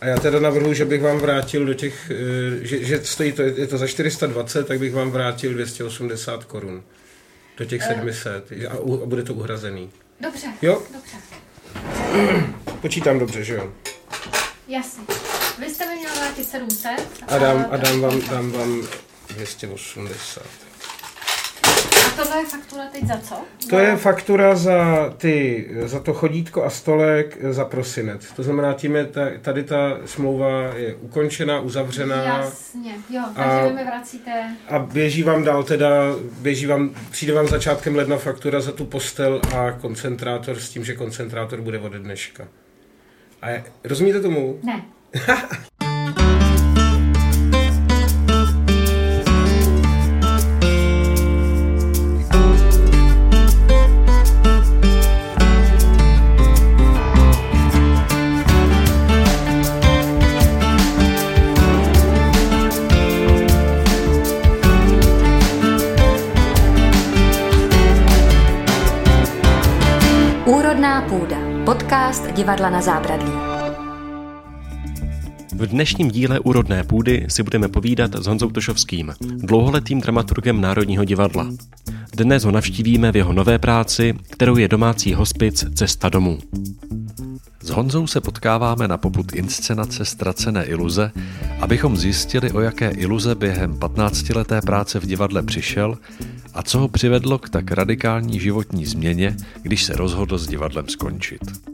A já teda navrhuji, že bych vám vrátil do těch, eh, že, že stojí to, je to za 420, tak bych vám vrátil 280 korun. Do těch 700 a, u, a bude to uhrazený. Dobře. Jo? Dobře. Počítám dobře, že jo? Jasně. Vy jste mi měl vrátit 700. A dám, a dám, vám, dám vám 280. Tohle je faktura teď za co? To je faktura za, ty, za to chodítko a stolek za prosinec. To znamená, tím je ta, tady ta smlouva je ukončena, uzavřená. Jasně, jo, takže A- vy mi vracíte... A běží vám dál teda, běží vám, přijde vám začátkem ledna faktura za tu postel a koncentrátor s tím, že koncentrátor bude ode dneška. A je, rozumíte tomu? Ne. Podcast Divadla na zábradlí. V dnešním díle Úrodné půdy si budeme povídat s Honzou Tošovským, dlouholetým dramaturgem Národního divadla. Dnes ho navštívíme v jeho nové práci, kterou je domácí hospic Cesta domů. S Honzou se potkáváme na poput inscenace Ztracené iluze, abychom zjistili, o jaké iluze během 15-leté práce v divadle přišel a co ho přivedlo k tak radikální životní změně, když se rozhodl s divadlem skončit.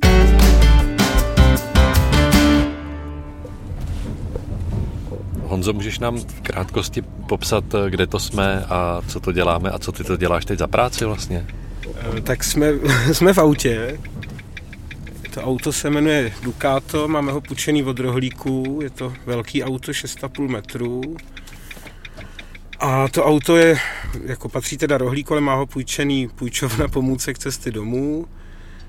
Honzo, můžeš nám v krátkosti popsat, kde to jsme a co to děláme a co ty to děláš teď za práci vlastně? Eh, Tak jsme, jsme v autě. To auto se jmenuje Ducato, máme ho půjčený od rohlíků, je to velký auto 6,5 metrů. A to auto je, jako patří teda rohlíku, ale má ho půjčený půjčovna pomůcek cesty domů.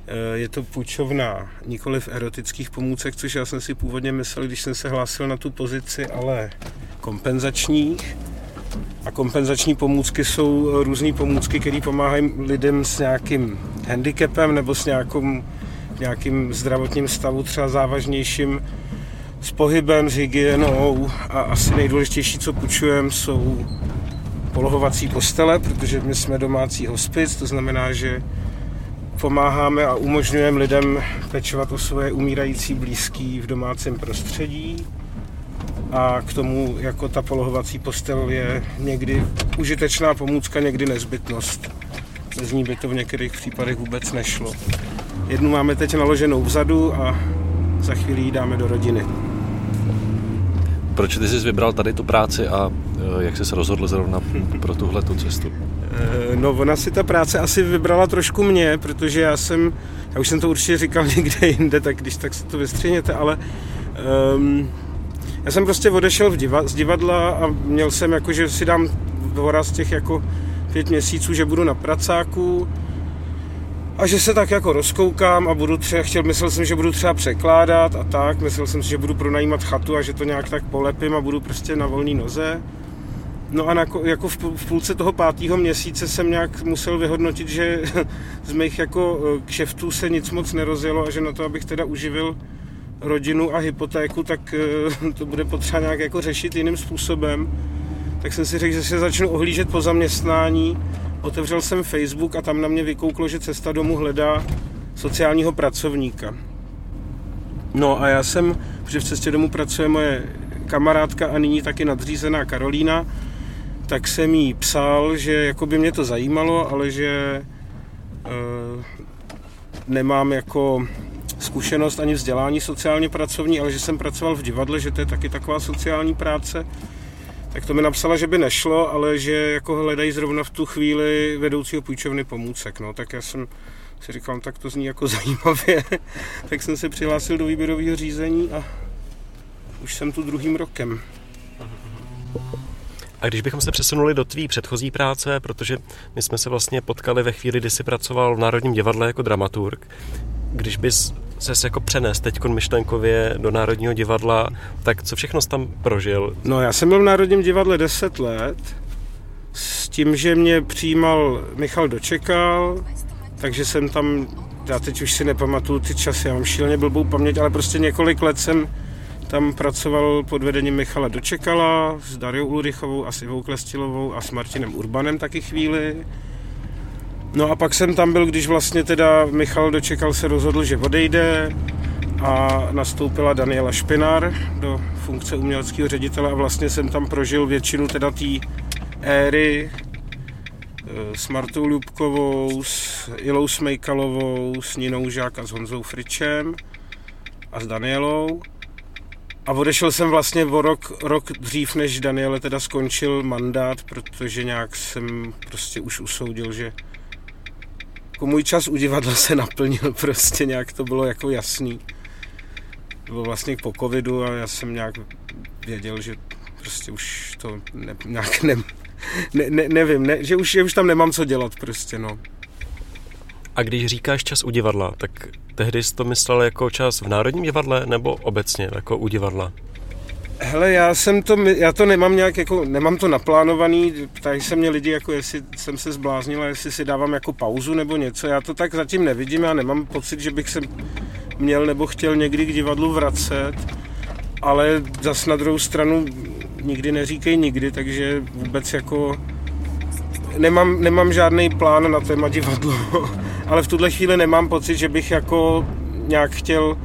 Eh, Je to půjčovna nikoliv erotických pomůcek, což já jsem si původně myslel, když jsem se hlásil na tu pozici, ale kompenzačních. A kompenzační pomůcky jsou různé pomůcky, které pomáhají lidem s nějakým handicapem nebo s nějakým, nějakým zdravotním stavu, třeba závažnějším, s pohybem, s hygienou a asi nejdůležitější, co půjčujeme, jsou polohovací postele, protože my jsme domácí hospic, to znamená, že pomáháme a umožňujeme lidem pečovat o svoje umírající blízký v domácím prostředí a k tomu jako ta polohovací postel je někdy užitečná pomůcka, někdy nezbytnost. Bez ní by to v některých případech vůbec nešlo. Jednu máme teď naloženou vzadu a za chvíli ji dáme do rodiny. Proč ty jsi vybral tady tu práci a eh, jak jsi se rozhodl zrovna pro tuhle tu cestu? Eh, No, ona si ta práce asi vybrala trošku mě, protože já jsem, já už jsem to určitě říkal někde jinde, tak když tak se to vystřihněte, ale um, já jsem prostě odešel v diva, z divadla a měl jsem jako, že si dám dvoraz těch jako pět měsíců, že budu na pracáku a že se tak jako rozkoukám a budu třeba, chtěl, myslel jsem, že budu třeba překládat a tak, myslel jsem si, že budu pronajímat chatu a že to nějak tak polepím a budu prostě na volné noze. No a na, jako v, v půlce toho pátého měsíce jsem nějak musel vyhodnotit, že z mých jako eh, kšeftů se nic moc nerozjelo a že na to, abych teda uživil rodinu a hypotéku, tak eh, to bude potřeba nějak jako řešit jiným způsobem. Tak jsem si řekl, že se začnu ohlížet po zaměstnání. Otevřel jsem Facebook a tam na mě vykouklo, že cesta domů hledá sociálního pracovníka. No a já jsem, protože v cestě domů pracuje moje kamarádka a nyní taky nadřízená Karolína, tak jsem jí psal, že jako by mě to zajímalo, ale že e, nemám jako zkušenost ani vzdělání sociálně pracovní, ale že jsem pracoval v divadle, že to je taky taková sociální práce. Tak to mi napsala, že by nešlo, ale že jako hledají zrovna v tu chvíli vedoucího půjčovny pomůcek. No, tak já jsem si říkal, tak to zní jako zajímavě. tak jsem se přihlásil do výběrového řízení a už jsem tu druhým rokem. A když bychom se přesunuli do tvý předchozí práce, protože my jsme se vlastně potkali ve chvíli, kdy jsi pracoval v Národním divadle jako dramaturg, když bys se jako přenes teď myšlenkově do Národního divadla, tak co všechno jsi tam prožil? No já jsem byl v Národním divadle 10 let s tím, že mě přijímal Michal Dočekal, takže jsem tam, já teď už si nepamatuju ty časy, já mám šíleně blbou paměť, ale prostě několik let jsem tam pracoval pod vedením Michala Dočekala s Dariou Ulrichovou a s Ivou Klestilovou a s Martinem Urbanem taky chvíli. No a pak jsem tam byl, když vlastně teda Michal Dočekal se rozhodl, že odejde a nastoupila Daniela Špinar do funkce uměleckého ředitele a vlastně jsem tam prožil většinu teda té éry eh, s Martou Ljubkovou, s Ilou Smejkalovou, s Ninou Žák a s Honzou Fričem a s Danielou. A odešel jsem vlastně o rok, rok dřív, než Daniele teda skončil mandát, protože nějak jsem prostě už usoudil, že jako můj čas u divadla se naplnil, prostě nějak to bylo jako jasný. Bylo vlastně po covidu a já jsem nějak věděl, že prostě už to ne, nějak ne, ne, ne, nevím, ne, že, už, že už tam nemám co dělat prostě, no. A když říkáš čas u divadla, tak tehdy jsi to myslel jako čas v Národním divadle nebo obecně jako u divadla? Hele, já jsem to, já to nemám nějak jako, nemám to naplánovaný, tady se mě lidi jako, jestli jsem se zbláznila, jestli si dávám jako pauzu nebo něco, já to tak zatím nevidím, já nemám pocit, že bych se měl nebo chtěl někdy k divadlu vracet, ale zas na druhou stranu nikdy neříkej nikdy, takže vůbec jako nemám, nemám žádný plán na téma divadlo, ale v tuhle chvíli nemám pocit, že bych jako nějak chtěl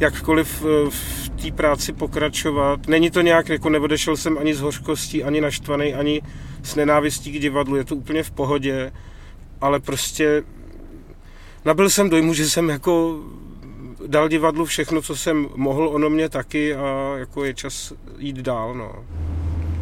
jakkoliv eh, v té práci pokračovat. Není to nějak, jako neodešel jsem ani z hořkostí, ani naštvaný, ani s nenávistí k divadlu, je to úplně v pohodě, ale prostě nabil jsem dojmu, že jsem jako dal divadlu všechno, co jsem mohl, ono mě taky a jako je čas jít dál, no.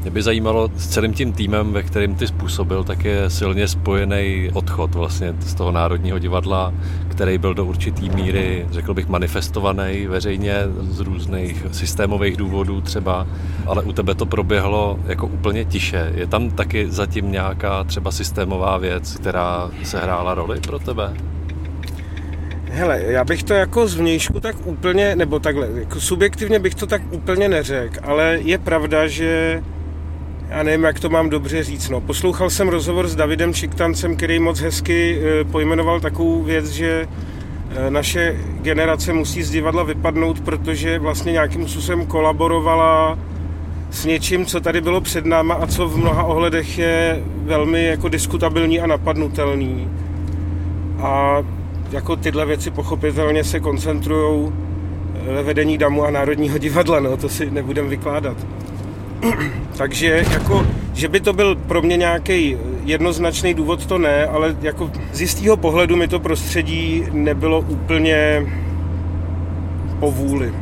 Mě by zajímalo, s celým tím týmem, ve kterém ty způsobil, tak je silně spojený odchod vlastně z toho Národního divadla, který byl do určitý míry, řekl bych, manifestovaný veřejně z různých systémových důvodů třeba, ale u tebe to proběhlo jako úplně tiše. Je tam taky zatím nějaká třeba systémová věc, která se hrála roli pro tebe? Hele, já bych to jako zvnějšku tak úplně, nebo takhle, jako subjektivně bych to tak úplně neřekl, ale je pravda, že já nevím, jak to mám dobře říct. No. Poslouchal jsem rozhovor s Davidem Čiktancem, který moc hezky e, pojmenoval takovou věc, že e, naše generace musí z divadla vypadnout, protože vlastně nějakým způsobem kolaborovala s něčím, co tady bylo před náma a co v mnoha ohledech je velmi jako diskutabilní a napadnutelný. A jako tyhle věci pochopitelně se koncentrují ve vedení DAMu a Národního divadla, no, to si nebudem vykládat. Takže jako, že by to byl pro mě nějaký jednoznačný důvod, to ne, ale jako z jistého pohledu mi to prostředí nebylo úplně po vůli.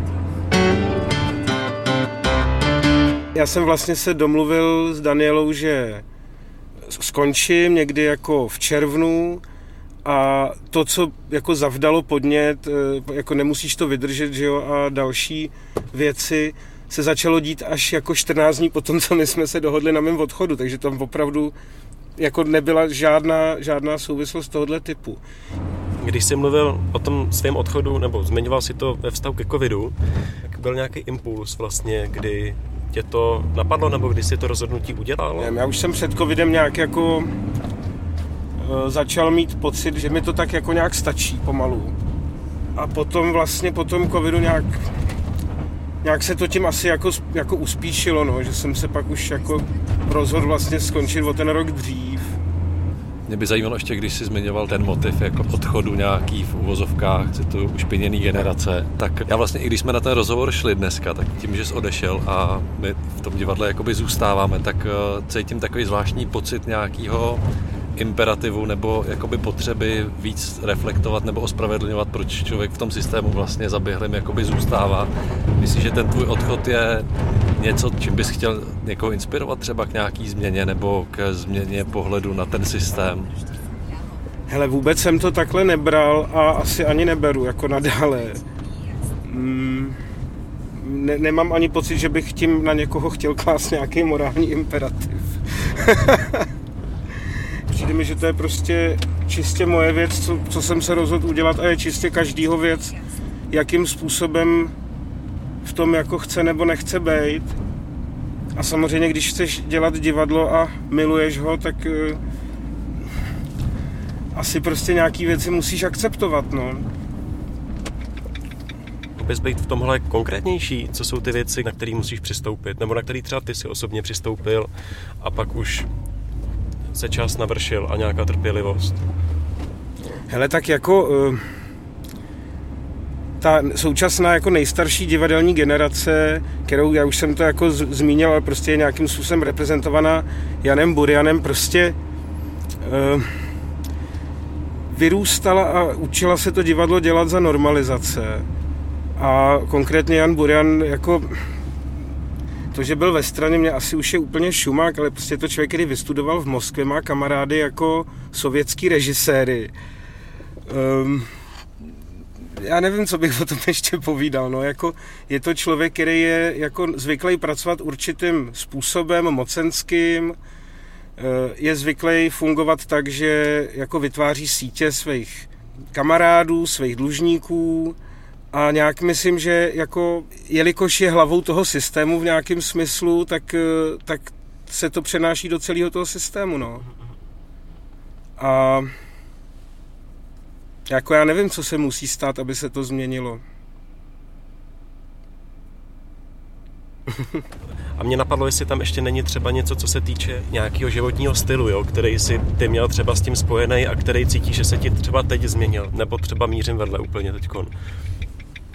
Já jsem vlastně se domluvil s Danielou, že skončím někdy jako v červnu a to, co jako zavdalo podnět, eh, jako nemusíš to vydržet, že jo, a další věci, se začalo dít až jako 14 dní potom, co my jsme se dohodli na mém odchodu, takže tam opravdu jako nebyla žádná, žádná souvislost tohohle typu. Když jsi mluvil o tom svém odchodu, nebo zmiňoval si to ve vztahu ke covidu, tak byl nějaký impuls vlastně, kdy tě to napadlo, nebo kdy jsi to rozhodnutí udělal? Já už jsem před covidem nějak jako e, začal mít pocit, že mi to tak jako nějak stačí pomalu. A potom vlastně po tom covidu nějak nějak se to tím asi jako, jako uspíšilo, no, že jsem se pak už jako rozhodl vlastně skončit o ten rok dřív. Mě by zajímalo ještě, když jsi zmiňoval ten motiv jako odchodu nějaký v uvozovkách, tu ušpiněný generace, tak já vlastně, i když jsme na ten rozhovor šli dneska, tak tím, že jsi odešel a my v tom divadle jakoby zůstáváme, tak eh, cítím takový zvláštní pocit nějakého imperativu nebo jakoby potřeby víc reflektovat nebo ospravedlňovat, proč člověk v tom systému vlastně zaběhlým jakoby zůstává. Myslíš, že ten tvůj odchod je něco, čím bys chtěl někoho inspirovat třeba k nějaký změně nebo k změně pohledu na ten systém? Hele, vůbec jsem to takhle nebral a asi ani neberu jako nadále. Mm, ne, nemám ani pocit, že bych tím na někoho chtěl klást nějaký morální imperativ. Přijde mi, že to je prostě čistě moje věc, co, co jsem se rozhodl udělat a je čistě každýho věc, jakým způsobem v tom jako chce nebo nechce být. A samozřejmě, když chceš dělat divadlo a miluješ ho, tak uh, asi prostě nějaký věci musíš akceptovat, no. bys být v tomhle konkrétnější? Co jsou ty věci, na které musíš přistoupit? Nebo na které třeba ty si osobně přistoupil a pak už se čas navršil a nějaká trpělivost? Hele, tak jako uh, ta současná jako nejstarší divadelní generace, kterou já už jsem to jako zmínil, ale prostě je nějakým způsobem reprezentovaná Janem Burianem, prostě uh, vyrůstala a učila se to divadlo dělat za normalizace. A konkrétně Jan Burian jako to, že byl ve straně, mě asi už je úplně šumák, ale prostě to člověk, který vystudoval v Moskvě, má kamarády jako sovětský režiséry. Um, já nevím, co bych o tom ještě povídal. No, jako je to člověk, který je jako zvyklý pracovat určitým způsobem, mocenským, je zvyklý fungovat tak, že jako vytváří sítě svých kamarádů, svých dlužníků a nějak myslím, že jako jelikož je hlavou toho systému v nějakém smyslu, tak, tak se to přenáší do celého toho systému. No. A jako já nevím, co se musí stát, aby se to změnilo. A mě napadlo, jestli tam ještě není třeba něco, co se týče nějakého životního stylu, jo, který si ty měl třeba s tím spojený a který cítíš, že se ti třeba teď změnil, nebo třeba mířím vedle úplně teďkon.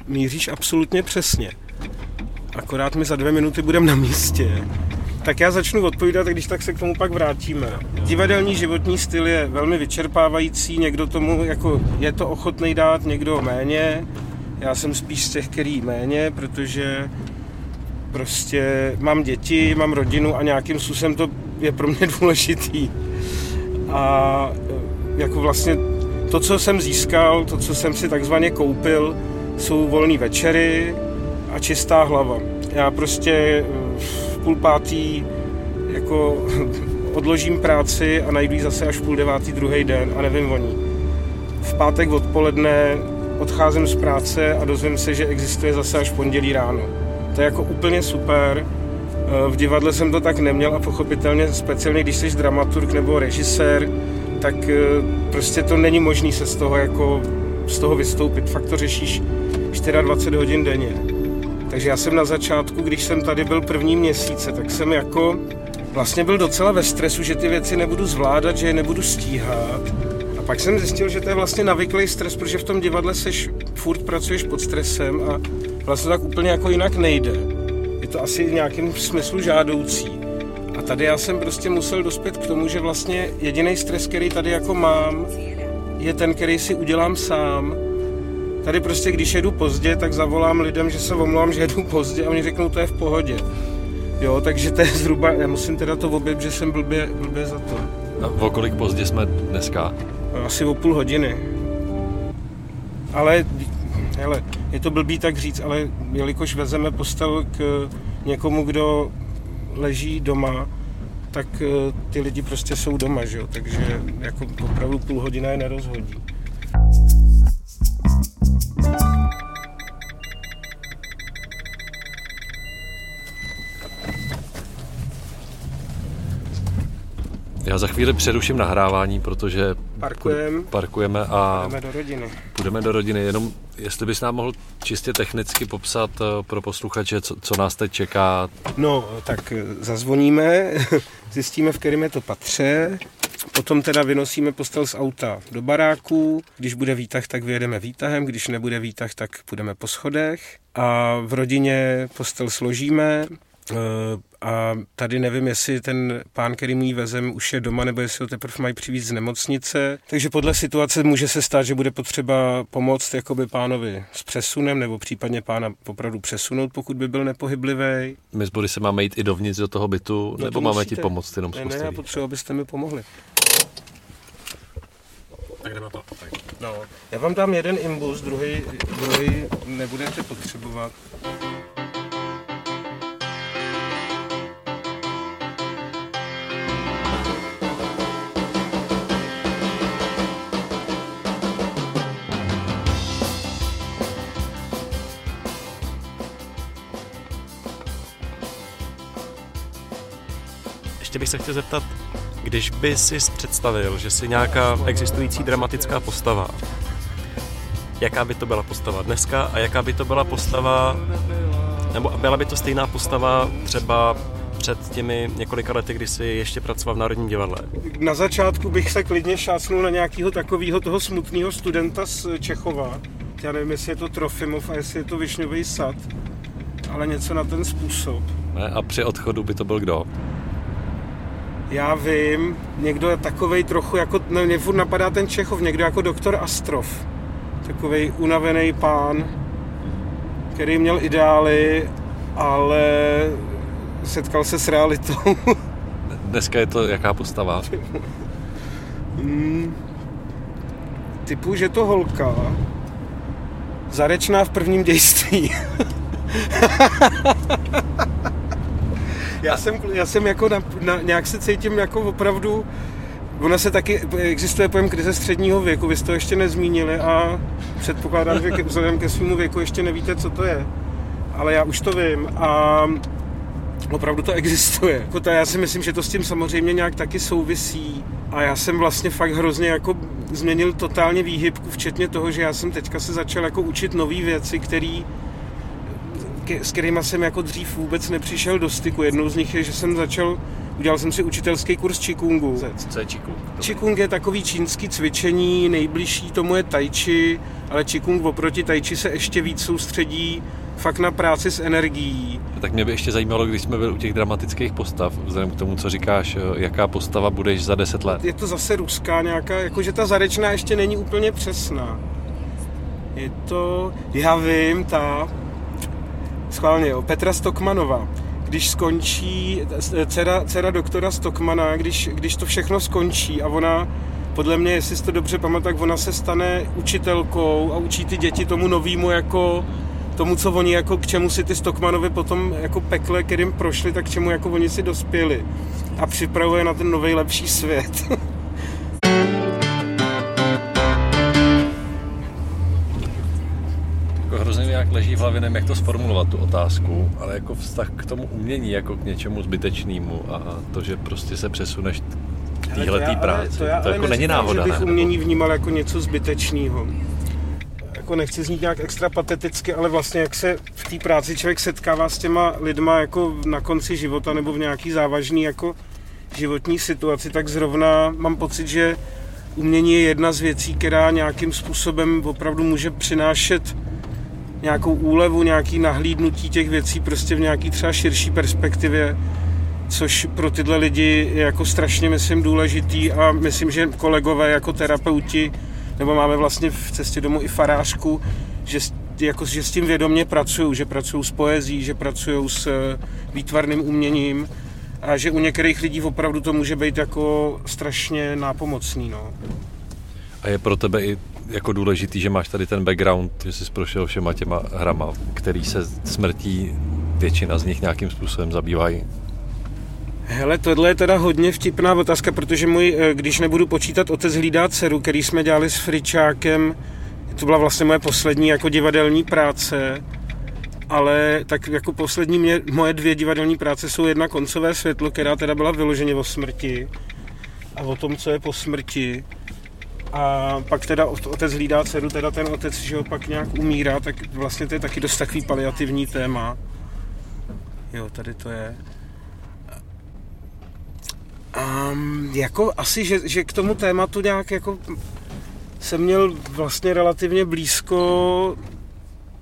Míříš absolutně přesně. Akorát my za dvě minuty budeme na místě. Tak já začnu odpovídat, když tak se k tomu pak vrátíme. Divadelní životní styl je velmi vyčerpávající, někdo tomu jako je to ochotný dát, někdo méně. Já jsem spíš z těch, který méně, protože prostě mám děti, mám rodinu a nějakým způsobem to je pro mě důležitý. A jako vlastně to, co jsem získal, to, co jsem si takzvaně koupil, jsou volné večery a čistá hlava. Já prostě v půl pátý jako odložím práci a najdu ji zase až v půl devátý druhý den a nevím o ní. V pátek odpoledne odcházím z práce a dozvím se, že existuje zase až pondělí ráno. To je jako úplně super. V divadle jsem to tak neměl a pochopitelně speciálně, když jsi dramaturg nebo režisér, tak prostě to není možné se z toho jako z toho vystoupit. Fakt to řešíš 24 hodin denně. Takže já jsem na začátku, když jsem tady byl první měsíce, tak jsem jako vlastně byl docela ve stresu, že ty věci nebudu zvládat, že je nebudu stíhat. A pak jsem zjistil, že to je vlastně navyklý stres, protože v tom divadle seš, furt pracuješ pod stresem a vlastně tak úplně jako jinak nejde. Je to asi v nějakém smyslu žádoucí. A tady já jsem prostě musel dospět k tomu, že vlastně jediný stres, který tady jako mám, je ten, který si udělám sám. Tady prostě, když jedu pozdě, tak zavolám lidem, že se omlouvám, že jedu pozdě a oni řeknou, to je v pohodě. Jo, takže to je zhruba, já musím teda to objevit, že jsem blbě, blbě za to. A o kolik pozdě jsme dneska? Asi o půl hodiny. Ale, hele, je to blbý tak říct, ale jelikož vezeme postel k někomu, kdo leží doma, tak ty lidi prostě jsou doma, že jo? takže jako opravdu půl hodina je nerozhodí. Já za chvíli přeruším nahrávání, protože Parkujem, parkujeme a jdeme do rodiny. půjdeme do rodiny. Jenom jestli bys nám mohl čistě technicky popsat eh, pro posluchače, co, co nás teď čeká. No, tak zazvoníme, zjistíme, v kterém je to patře, potom teda vynosíme postel z auta do baráku, když bude výtah, tak vyjedeme výtahem, když nebude výtah, tak půjdeme po schodech a v rodině postel složíme, a tady nevím, jestli ten pán, který mu ji vezem, už je doma, nebo jestli ho teprve mají přivít z nemocnice. Takže podle situace může se stát, že bude potřeba pomoct jakoby pánovi s přesunem, nebo případně pána opravdu přesunout, pokud by byl nepohyblivý. My z Bory se máme jít i dovnitř do toho bytu, no nebo máme ti pomoct jenom ne, ne, já potřebuji, abyste mi pomohli. Tak jdeme to. Tak. No, já vám dám jeden imbus, druhý, druhý nebudete potřebovat. Ještě bych se chtěl zeptat, když by si představil, že si nějaká existující dramatická postava jaká by to byla postava dneska a jaká by to byla postava, nebo byla by to stejná postava třeba před těmi několika lety, kdy jsi ještě pracoval v Národním divadle? Na začátku bych se klidně šácnul na nějakého takového toho smutného studenta z Čechova. Já nevím, jestli je to Trofimov a jestli je to Višňový sad, ale něco na ten způsob. Ne? A při odchodu by to byl kdo? Já vím, někdo takovej trochu jako, no mě furt napadá ten Čechov, někdo jako doktor Astrov. Takovej unavený pán, který měl ideály, ale setkal se s realitou. Dneska je to jaká postava? Hmm, typu, že to holka, zarečná v prvním dějství. já, jsem, já jsem jako na, na, nějak se cítím jako opravdu, ona se taky, existuje pojem krize středního věku, vy jste to ještě nezmínili a předpokládám, že vzhledem ke svému věku ještě nevíte, co to je. Ale já už to vím a opravdu to existuje. Jako to, já si myslím, že to s tím samozřejmě nějak taky souvisí. A já jsem vlastně fakt hrozně jako změnil totálně výhybku, včetně toho, že já jsem teďka se začal jako učit nové věci, které s kterými jsem jako dřív vůbec nepřišel do styku. Jednou z nich je, že jsem začal, udělal jsem si učitelský kurz Qigongu. Co je Qigong? Qigong je takový čínský cvičení, nejbližší tomu je Tai Chi, ale Qigong oproti Tai Chi se ještě víc soustředí fakt na práci s energií. Tak mě by ještě zajímalo, když jsme byli u těch dramatických postav, vzhledem k tomu, co říkáš, jaká postava budeš za deset let. Je to zase ruská nějaká, jakože ta zarečná ještě není úplně přesná. Je to, já vím, ta, schválně jo, Petra Stokmanova, když skončí, dcera, dcera doktora Stokmana, když, když to všechno skončí a ona, podle mě, jestli si to dobře pamatuju, tak ona se stane učitelkou a učí ty děti tomu novému jako tomu, co oni jako, k čemu si ty Stockmanovi potom jako pekle, kterým prošli, tak k čemu jako oni si dospěli. A připravuje na ten nový lepší svět. nevím, jak to sformulovat, tu otázku, ale jako vztah k tomu umění, jako k něčemu zbytečnému a to, že prostě se přesuneš k téhle práci. To, já, to jako není náhoda. Že bych umění vnímal jako něco zbytečného jako nechci znít nějak extra pateticky, ale vlastně jak se v té práci člověk setkává s těma lidma jako na konci života nebo v nějaký závažný jako životní situaci, tak zrovna mám pocit, že umění je jedna z věcí, která nějakým způsobem opravdu může přinášet nějakou úlevu, nějaký nahlídnutí těch věcí prostě v nějaký třeba širší perspektivě, což pro tyhle lidi je jako strašně, myslím, důležitý a myslím, že kolegové jako terapeuti nebo máme vlastně v cestě domů i farářku, že, jako, že s tím vědomě pracují, že pracují s poezí, že pracují s eh, výtvarným uměním a že u některých lidí opravdu to může být jako strašně nápomocný. No. A je pro tebe i jako důležitý, že máš tady ten background, že jsi prošel všema těma hrama, který se smrtí většina z nich nějakým způsobem zabývají? Hele, tohle je teda hodně vtipná otázka, protože můj, eh, když nebudu počítat Otec hlídá dceru, který jsme dělali s Fričákem, to byla vlastně moje poslední jako divadelní práce, ale tak jako poslední mě, moje dvě divadelní práce jsou jedna koncové světlo, která teda byla vyloženě o smrti a o tom, co je po smrti. A pak teda otec hlídá dceru, teda ten otec, že pak nějak umírá, tak vlastně to je taky dost takový paliativní téma. Jo, tady to je. Um, jako asi, že, že k tomu tématu nějak jako jsem měl vlastně relativně blízko,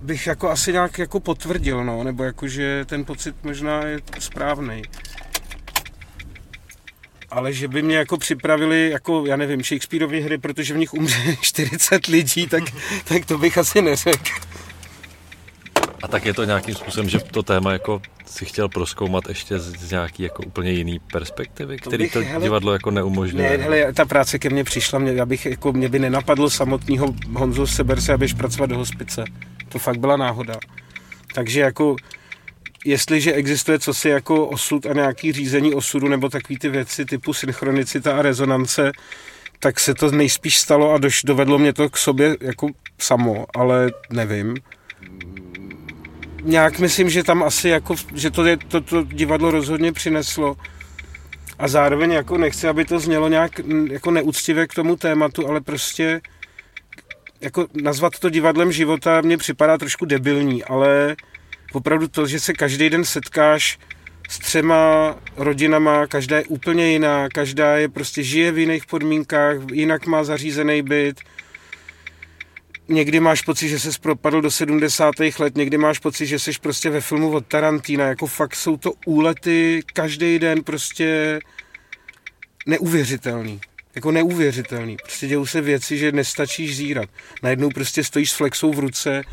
bych jako asi nějak jako potvrdil, no, nebo jako, že ten pocit možná je správný. Ale že by mě jako připravili, jako, já nevím, Shakespeareovy hry, protože v nich umře 40 lidí, tak, tak to bych asi neřekl. A tak je to nějakým způsobem, že to téma jako si chtěl proskoumat ještě z, z nějaký jako úplně jiný perspektivy, který to, bych, to hele, divadlo jako neumožňuje. Ne, hele, ta práce ke mně přišla, mě, já bych, jako, mě by nenapadlo samotného Honzu Seberse, abych pracovat do hospice. To fakt byla náhoda. Takže jako jestliže existuje cosi jako osud a nějaký řízení osudu nebo takové ty věci typu synchronicita a rezonance, tak se to nejspíš stalo a doš, dovedlo mě to k sobě jako samo, ale nevím nějak myslím, že tam asi jako, že to, je, to, to divadlo rozhodně přineslo. A zároveň jako nechci, aby to znělo nějak jako neúctivě k tomu tématu, ale prostě jako nazvat to divadlem života mně připadá trošku debilní, ale opravdu to, že se každý den setkáš s třema rodinama, každá je úplně jiná, každá je prostě žije v jiných podmínkách, jinak má zařízený byt, někdy máš pocit, že jsi propadl do 70. let, někdy máš pocit, že jsi prostě ve filmu od Tarantina, jako fakt jsou to úlety každý den prostě neuvěřitelný. Jako neuvěřitelný. Prostě dějou se věci, že nestačíš zírat. Najednou prostě stojíš s flexou v ruce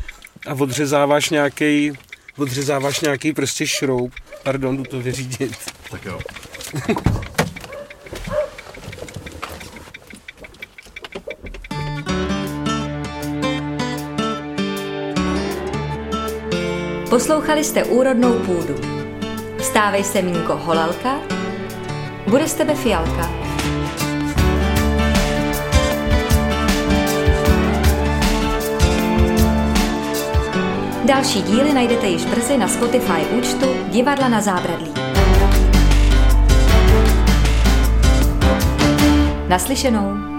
a odřezáváš nějaký odřezáváš nějaký prostě šroub. Pardon, jdu to vyřídit. Tak jo. Poslouchali jste Úrodnou půdu. Stávej se Mínko Holalka, bude z tebe fialka. Další díly najdete již brzy na Spotify účtu Divadla na zábradlí. Naslyšenou.